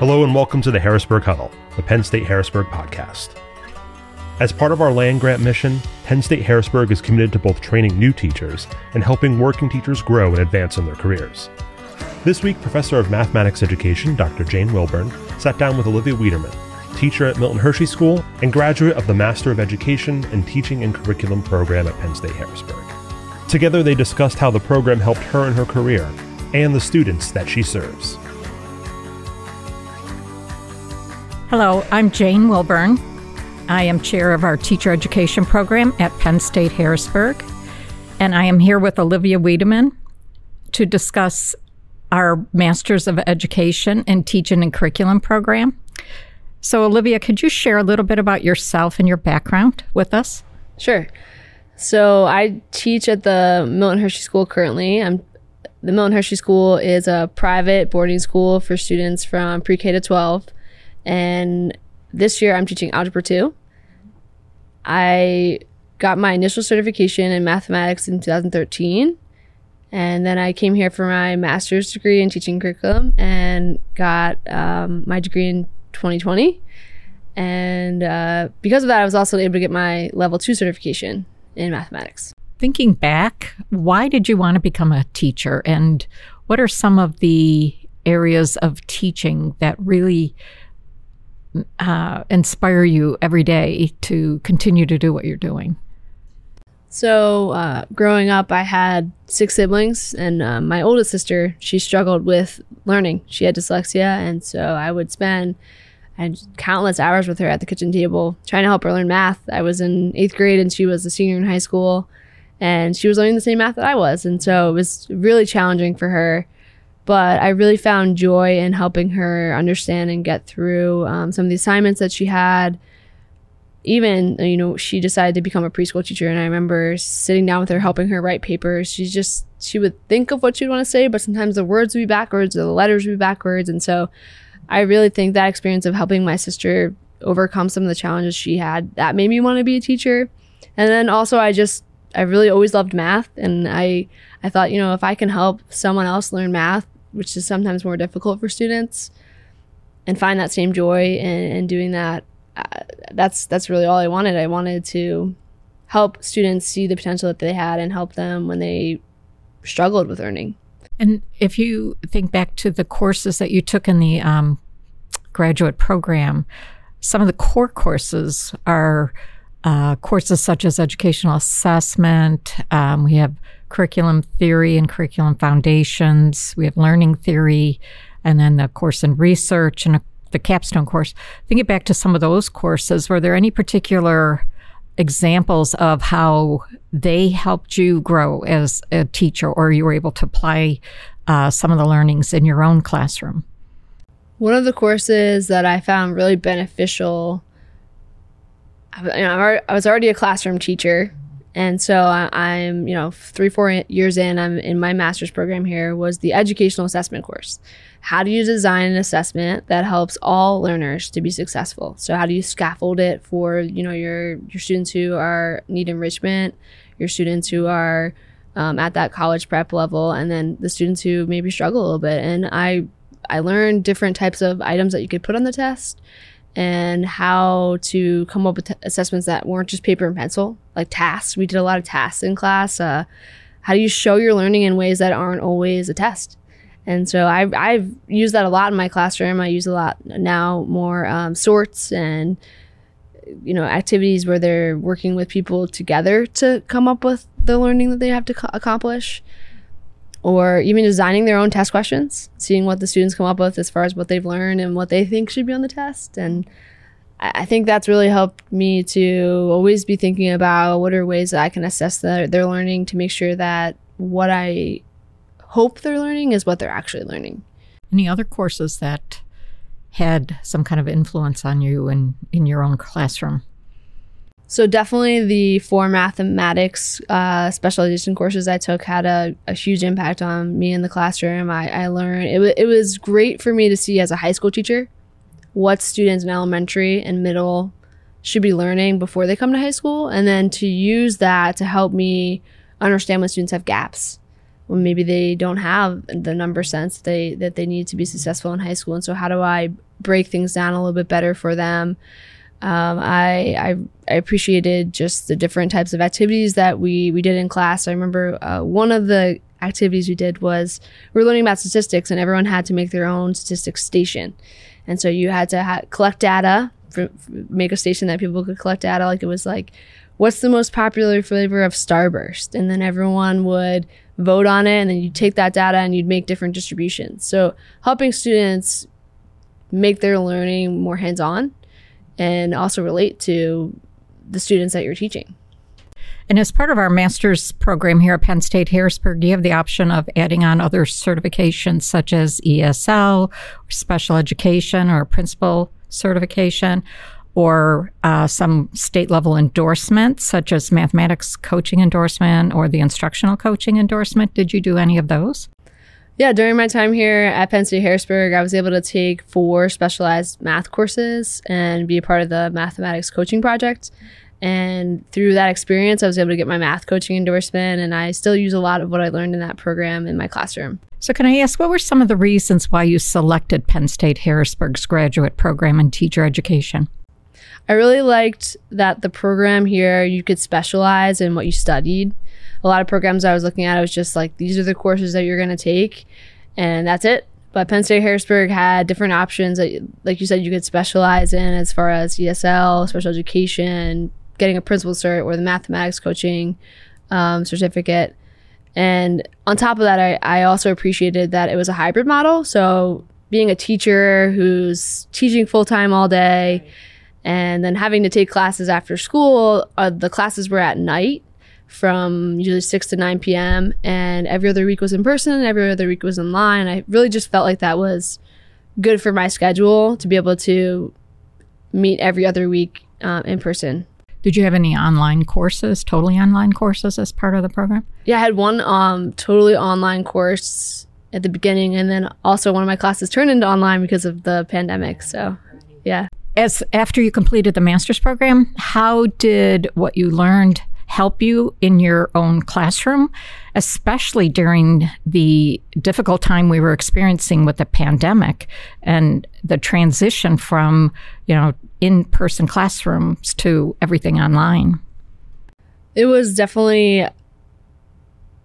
Hello and welcome to the Harrisburg Huddle, the Penn State Harrisburg podcast. As part of our land grant mission, Penn State Harrisburg is committed to both training new teachers and helping working teachers grow and advance in their careers. This week, Professor of Mathematics Education, Dr. Jane Wilburne, sat down with Olivia Weidemann, teacher at Milton Hershey School and graduate of the Master of Education and Teaching and Curriculum program at Penn State Harrisburg. Together, they discussed how the program helped her in her career and the students that she serves. Hello, I'm Jane Wilburne. I am chair of our teacher education program at Penn State Harrisburg, and I am here with Olivia Weidemann to discuss our Masters of Education in Teaching and Curriculum program. So, Olivia, could you share a little bit about yourself and your background with us? Sure. So, I teach at the Milton Hershey School currently. I'm the Milton Hershey School is a private boarding school for students from pre K to 12 and this year I'm teaching Algebra 2. I got my initial certification in mathematics in 2013. And then I came here for my master's degree in teaching curriculum and got um, my degree in 2020. And uh, because of that, I was also able to get my level two certification in mathematics. Thinking back, why did you want to become a teacher? And what are some of the areas of teaching that really uh, inspire you every day to continue to do what you're doing? So, uh, growing up, I had six siblings, and uh, my oldest sister, she struggled with learning. She had dyslexia, and so I would spend I countless hours with her at the kitchen table trying to help her learn math. I was in eighth grade, and she was a senior in high school, and she was learning the same math that I was, and so it was really challenging for her but I really found joy in helping her understand and get through um, some of the assignments that she had. Even, you know, she decided to become a preschool teacher, and I remember sitting down with her, helping her write papers. She's just, she would think of what she'd want to say, but sometimes the words would be backwards or the letters would be backwards. And so I really think that experience of helping my sister overcome some of the challenges she had, that made me want to be a teacher. And then also, I just, I really always loved math, and I, I thought, you know, if I can help someone else learn math, which is sometimes more difficult for students, and find that same joy in, in doing that, uh, that's that's really all I wanted. I wanted to help students see the potential that they had and help them when they struggled with learning. And if you think back to the courses that you took in the um, graduate program, some of the core courses are uh, courses such as educational assessment. Um, we have curriculum theory and curriculum foundations. We have learning theory, and then the course in research and a, the capstone course. Thinking back to some of those courses, were there any particular examples of how they helped you grow as a teacher, or you were able to apply uh, some of the learnings in your own classroom? One of the courses that I found really beneficial. You know, I was already a classroom teacher, and so I, am you know, three, four years in, I'm in my master's program here, was the educational assessment course. How do you design an assessment that helps all learners to be successful? So how do you scaffold it for, you know, your, your students who are need enrichment, your students who are um, at that college prep level, and then the students who maybe struggle a little bit. And I, I learned different types of items that you could put on the test and how to come up with t- assessments that weren't just paper and pencil, like tasks. We did a lot of tasks in class. Uh, how do you show your learning in ways that aren't always a test? And so I've, I've used that a lot in my classroom. I use a lot now more um, sorts and you know activities where they're working with people together to come up with the learning that they have to co- accomplish or even designing their own test questions, seeing what the students come up with as far as what they've learned and what they think should be on the test. And I think that's really helped me to always be thinking about what are ways that I can assess their, their learning to make sure that what I hope they're learning is what they're actually learning. Any other courses that had some kind of influence on you in, in your own classroom? So definitely the four mathematics uh, specialization courses I took had a, a, huge impact on me in the classroom. I, I learned it, w- it was great for me to see as a high school teacher what students in elementary and middle should be learning before they come to high school, and then to use that to help me understand when students have gaps when maybe they don't have the number sense they that they need to be successful in high school. And so, how do I break things down a little bit better for them? Um, I, I, I appreciated just the different types of activities that we we did in class. I remember uh, one of the activities we did was we were learning about statistics, and everyone had to make their own statistics station. And so you had to ha- collect data, for, make a station that people could collect data. Like it was like, what's the most popular flavor of Starburst? And then everyone would vote on it, and then you'd take that data and you'd make different distributions. So helping students make their learning more hands on and also relate to the students that you're teaching. And as part of our master's program here at Penn State Harrisburg, you have the option of adding on other certifications such as ESL, special education, or principal certification, or uh, some state level endorsements such as mathematics coaching endorsement or the instructional coaching endorsement. Did you do any of those? Yeah, during my time here at Penn State Harrisburg, I was able to take four specialized math courses and be a part of the mathematics coaching project. And through that experience, I was able to get my math coaching endorsement, and I still use a lot of what I learned in that program in my classroom. So, can I ask what were some of the reasons why you selected Penn State Harrisburg's graduate program in teacher education? I really liked that the program here, you could specialize in what you studied. A lot of programs I was looking at, I was just like, these are the courses that you're going to take, and that's it. But Penn State Harrisburg had different options that, like you said, you could specialize in as far as ESL, special education, getting a principal cert or the mathematics coaching um, certificate. And on top of that, I, I also appreciated that it was a hybrid model. So being a teacher who's teaching full time all day and then having to take classes after school, uh, the classes were at night from usually 6 to 9 p.m. And every other week was in person, and every other week was online. I really just felt like that was good for my schedule to be able to meet every other week um, in person. Did you have any online courses, totally online courses as part of the program? Yeah, I had one um, totally online course at the beginning, and then also one of my classes turned into online because of the pandemic. So, yeah. As after you completed the master's program, how did what you learned help you in your own classroom, especially during the difficult time we were experiencing with the pandemic and the transition from, you know, in person classrooms to everything online? It was definitely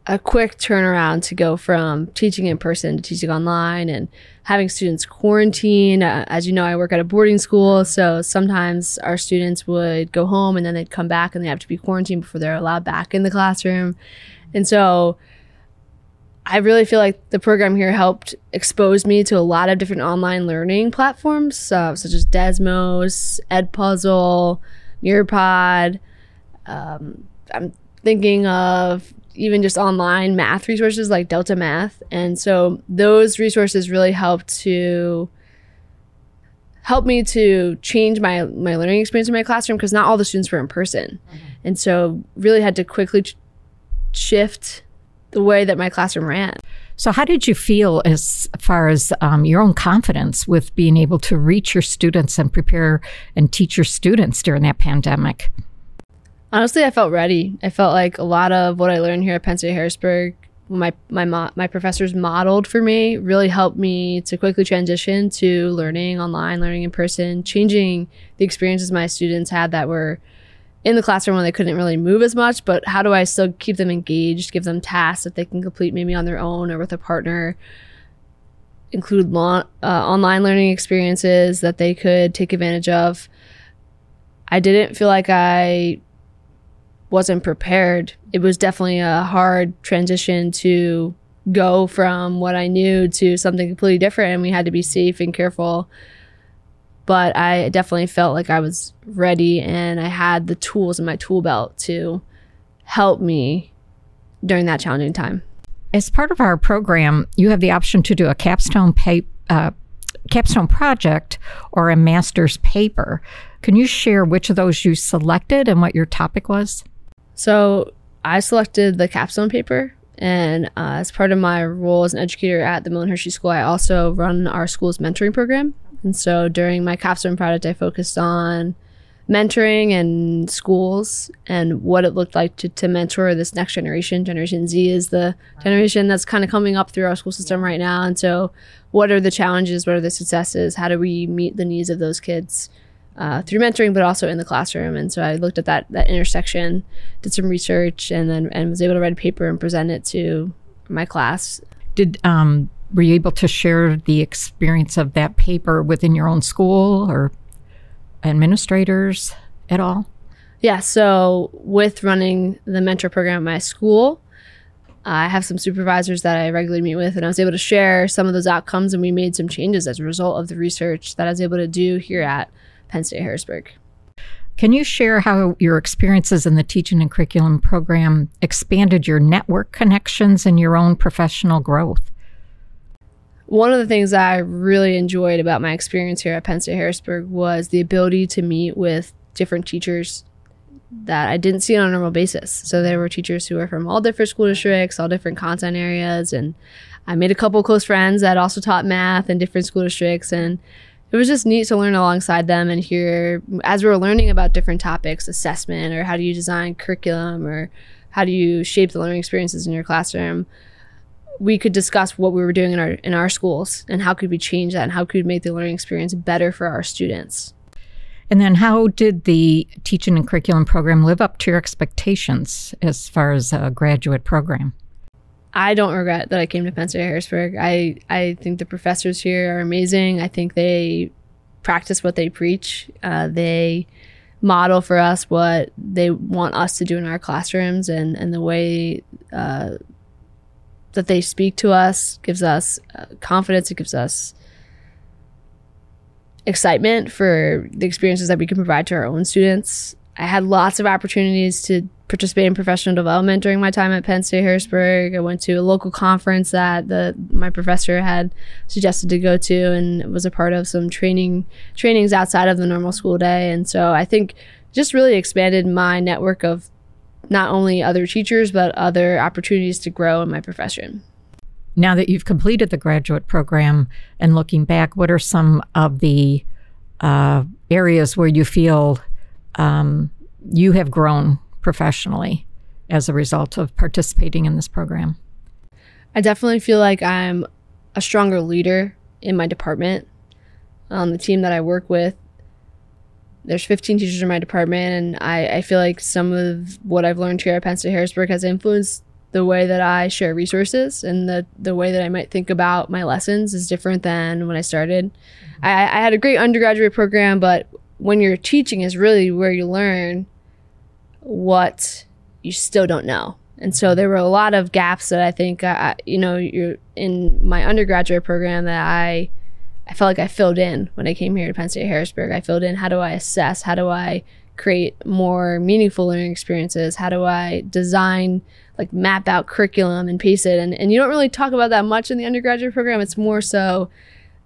a quick turnaround to go from teaching in person to teaching online and having students quarantine. Uh, as you know, I work at a boarding school, so sometimes our students would go home and then they'd come back and they have to be quarantined before they're allowed back in the classroom. And so I really feel like the program here helped expose me to a lot of different online learning platforms, uh, such as Desmos, Edpuzzle, Nearpod. Um, I'm thinking of even just online math resources like Delta Math. And so those resources really helped to help me to change my my learning experience in my classroom because not all the students were in person. Mm-hmm. And so really had to quickly ch- shift the way that my classroom ran. So, how did you feel as far as um, your own confidence with being able to reach your students and prepare and teach your students during that pandemic? Honestly, I felt ready. I felt like a lot of what I learned here at Penn State Harrisburg, my my mo- my professors modeled for me, really helped me to quickly transition to learning online, learning in person, changing the experiences my students had that were in the classroom when they couldn't really move as much, but how do I still keep them engaged, give them tasks that they can complete maybe on their own or with a partner? Include uh, online learning experiences that they could take advantage of. I didn't feel like I wasn't prepared. It was definitely a hard transition to go from what I knew to something completely different, and we had to be safe and careful. But I definitely felt like I was ready and I had the tools in my tool belt to help me during that challenging time. As part of our program, you have the option to do a capstone uh, capstone project or a master's paper. Can you share which of those you selected and what your topic was? So I selected the capstone paper, and uh, as part of my role as an educator at the Milton Hershey School, I also run our school's mentoring program. And so during my capstone project, I focused on mentoring and schools and what it looked like to, to mentor this next generation. Generation Z is the generation that's kind of coming up through our school system right now. And so, what are the challenges? What are the successes? How do we meet the needs of those kids uh, through mentoring, but also in the classroom? And so, I looked at that that intersection, did some research, and then and was able to write a paper and present it to my class. Did um, were you able to share the experience of that paper within your own school or administrators at all? Yeah, so with running the mentor program at my school, I have some supervisors that I regularly meet with, and I was able to share some of those outcomes, and we made some changes as a result of the research that I was able to do here at Penn State Harrisburg. Can you share how your experiences in the teaching and curriculum program expanded your network connections and your own professional growth? One of the things I really enjoyed about my experience here at Penn State Harrisburg was the ability to meet with different teachers that I didn't see on a normal basis. So there were teachers who were from all different school districts, all different content areas, and I made a couple close friends that also taught math in different school districts and it was just neat to learn alongside them and hear as we were learning about different topics, assessment or how do you design curriculum or how do you shape the learning experiences in your classroom we could discuss what we were doing in our in our schools and how could we change that and how could we make the learning experience better for our students. And then how did the teaching and curriculum program live up to your expectations as far as a graduate program? I don't regret that I came to Penn State Harrisburg. I, I think the professors here are amazing. I think they practice what they preach. Uh, they model for us what they want us to do in our classrooms and, and the way uh, that they speak to us gives us uh, confidence. It gives us excitement for the experiences that we can provide to our own students. I had lots of opportunities to participate in professional development during my time at Penn State Harrisburg. I went to a local conference that the my professor had suggested to go to and was a part of some training trainings outside of the normal school day. And so I think just really expanded my network of not only other teachers, but other opportunities to grow in my profession. Now that you've completed the graduate program and looking back, what are some of the uh, areas where you feel um, you have grown professionally as a result of participating in this program? I definitely feel like I'm a stronger leader in my department. Um, the team that I work with there's 15 teachers in my department, and I, I feel like some of what I've learned here at Penn State Harrisburg has influenced the way that I share resources and the, the way that I might think about my lessons is different than when I started. Mm-hmm. I, I had a great undergraduate program, but when you're teaching is really where you learn what you still don't know. And so there were a lot of gaps that I think, uh, you know, you're in my undergraduate program that I I felt like I filled in when I came here to Penn State Harrisburg. I filled in how do I assess? How do I create more meaningful learning experiences? How do I design, like map out curriculum and pace it? And, and you don't really talk about that much in the undergraduate program. It's more so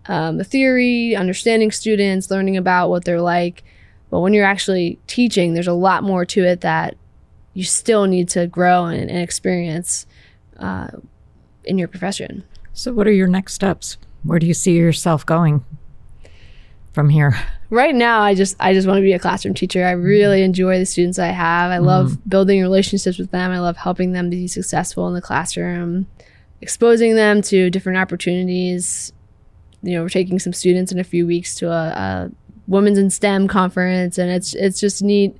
um, the theory, understanding students, learning about what they're like. But when you're actually teaching, there's a lot more to it that you still need to grow and, and experience uh, in your profession. So, what are your next steps? Where do you see yourself going from here? Right now, I just I just want to be a classroom teacher. I really enjoy the students I have. I mm. love building relationships with them. I love helping them be successful in the classroom, exposing them to different opportunities. You know, we're taking some students in a few weeks to a, a women's in STEM conference, and it's it's just neat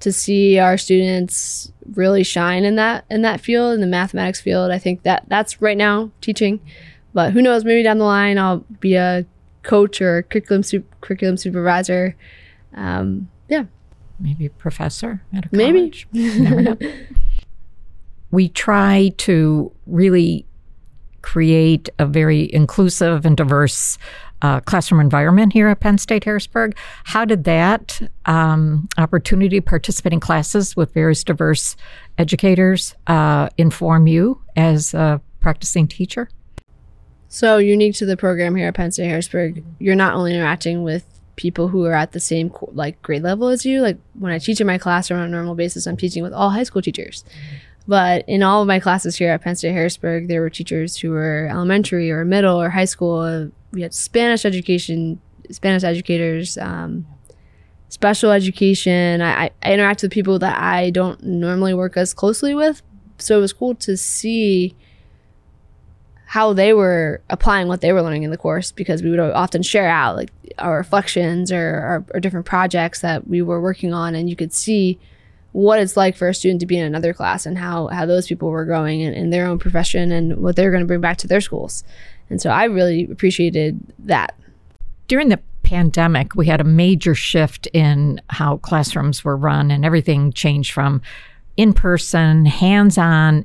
to see our students really shine in that in that field in the mathematics field. I think that that's right now teaching. But who knows? Maybe down the line I'll be a coach or curriculum su- curriculum supervisor. Um, yeah, maybe a professor at a college. Maybe. we try to really create a very inclusive and diverse uh, classroom environment here at Penn State Harrisburg. How did that um, opportunity participate in classes with various diverse educators uh, inform you as a practicing teacher? So unique to the program here at Penn State Harrisburg, you're not only interacting with people who are at the same like grade level as you. Like when I teach in my classroom on a normal basis, I'm teaching with all high school teachers. But in all of my classes here at Penn State Harrisburg, there were teachers who were elementary or middle or high school. We had Spanish education, Spanish educators, um, special education. I, I interact with people that I don't normally work as closely with. So it was cool to see how they were applying what they were learning in the course because we would often share out like our reflections or, or, or different projects that we were working on and you could see what it's like for a student to be in another class and how, how those people were growing in, in their own profession and what they're going to bring back to their schools. And so I really appreciated that. During the pandemic, we had a major shift in how classrooms were run and everything changed from in person, hands on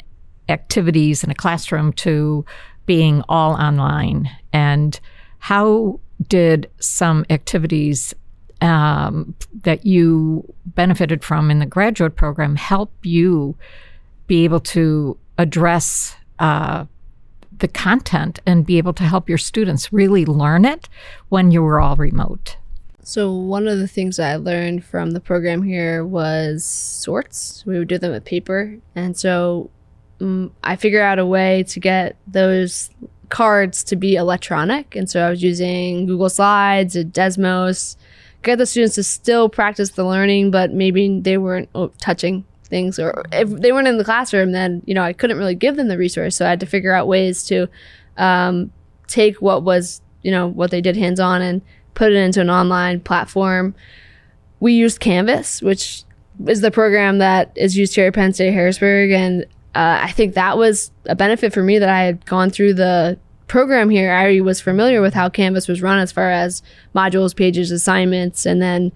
activities in a classroom to being all online. And how did some activities um, that you benefited from in the graduate program help you be able to address uh, the content and be able to help your students really learn it when you were all remote? So, one of the things I learned from the program here was sorts. We would do them with paper. And so um, I figured out a way to get those cards to be electronic. And so I was using Google Slides, and Desmos, get the students to still practice the learning, but maybe they weren't oh, touching things or if they weren't in the classroom, then, you know, I couldn't really give them the resource. So I had to figure out ways to um, take what was, you know, what they did hands on and put it into an online platform. We used Canvas, which is the program that is used here at Penn State Harrisburg. And uh, I think that was a benefit for me that I had gone through the program here. I already was familiar with how Canvas was run as far as modules, pages, assignments, and then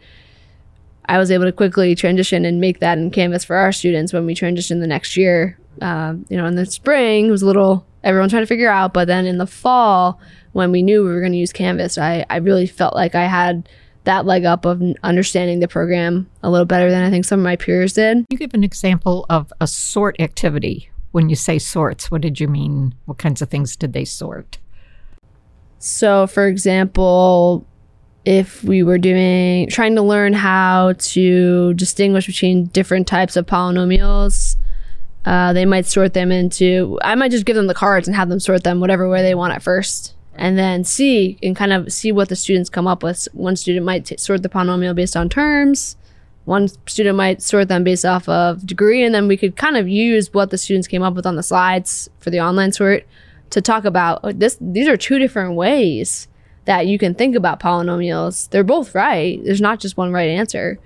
I was able to quickly transition and make that in Canvas for our students when we transitioned the next year. Uh, you know, in the spring, it was a little everyone trying to figure out, but then in the fall, when we knew we were going to use Canvas, I, I really felt like I had that leg up of understanding the program a little better than I think some of my peers did. You give an example of a sort activity. When you say sorts, what did you mean? What kinds of things did they sort? So, for example, if we were doing trying to learn how to distinguish between different types of polynomials, uh, they might sort them into. I might just give them the cards and have them sort them whatever way they want at first and then see and kind of see what the students come up with. One student might t- sort the polynomial based on terms. One student might sort them based off of degree, and then we could kind of use what the students came up with on the slides for the online sort to talk about oh, this. These are two different ways that you can think about polynomials. They're both right. There's not just one right answer,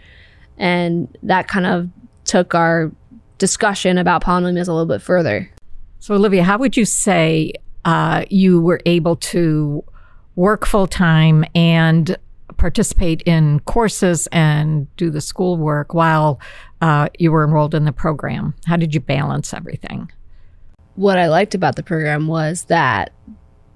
and that kind of took our discussion about polynomials a little bit further. So, Olivia, how would you say uh, you were able to work full time and participate in courses and do the schoolwork while uh, you were enrolled in the program? How did you balance everything? What I liked about the program was that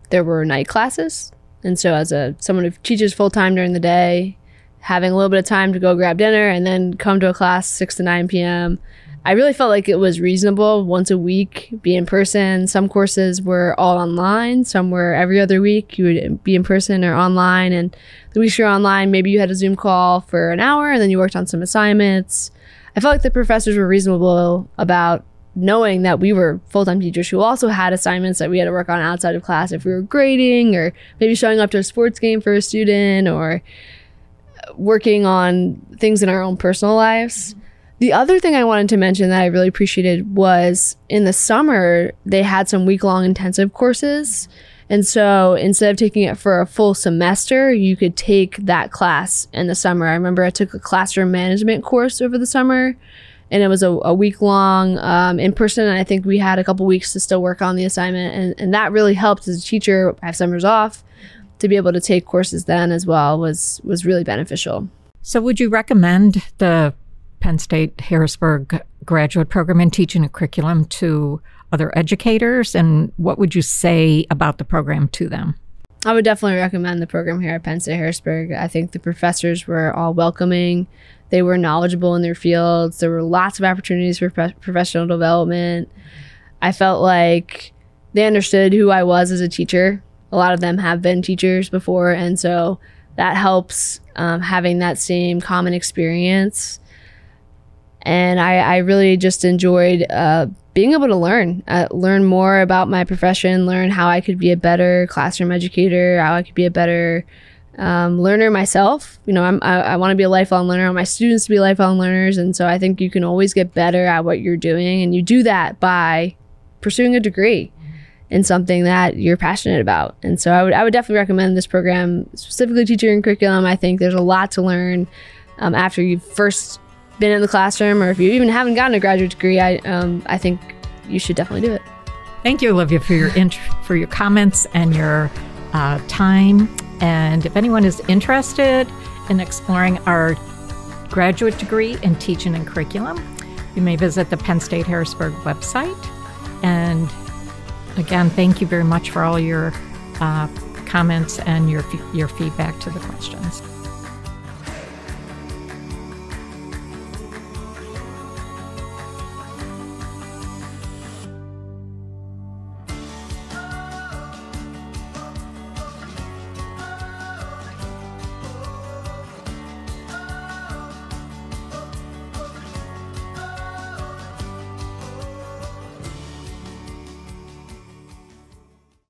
there were night classes. And so, as a someone who teaches full time during the day, having a little bit of time to go grab dinner and then come to a class 6 to 9 p.m. I really felt like it was reasonable once a week, be in person. Some courses were all online, some were every other week. You would be in person or online. And the weeks you're online, maybe you had a Zoom call for an hour and then you worked on some assignments. I felt like the professors were reasonable about knowing that we were full time teachers who also had assignments that we had to work on outside of class if we were grading or maybe showing up to a sports game for a student or working on things in our own personal lives. The other thing I wanted to mention that I really appreciated was in the summer, they had some week long intensive courses. And so instead of taking it for a full semester, you could take that class in the summer. I remember I took a classroom management course over the summer and it was a, a week long um, in person. And I think we had a couple weeks to still work on the assignment. And, and that really helped as a teacher. I have summers off to be able to take courses then as well was, was really beneficial. So would you recommend the Penn State Harrisburg graduate program and teaching a curriculum to other educators? And what would you say about the program to them? I would definitely recommend the program here at Penn State Harrisburg. I think the professors were all welcoming. They were knowledgeable in their fields. There were lots of opportunities for pro- professional development. I felt like they understood who I was as a teacher. A lot of them have been teachers before, and so that helps um, having that same common experience and I, I really just enjoyed uh, being able to learn, uh, learn more about my profession, learn how I could be a better classroom educator, how I could be a better um, learner myself. You know, I'm, I, I want to be a lifelong learner. I want my students to be lifelong learners. And so I think you can always get better at what you're doing. And you do that by pursuing a degree in something that you're passionate about. And so I would, I would definitely recommend this program, specifically teacher and curriculum. I think there's a lot to learn um, after you've first been in the classroom or if you even haven't gotten a graduate degree. I, um, I think you should definitely do it. Thank you, Olivia, for your int- for your comments and your uh, time. And if anyone is interested in exploring our graduate degree in teaching and curriculum, you may visit the Penn State Harrisburg website. And again, thank you very much for all your uh, comments and your, your feedback to the questions.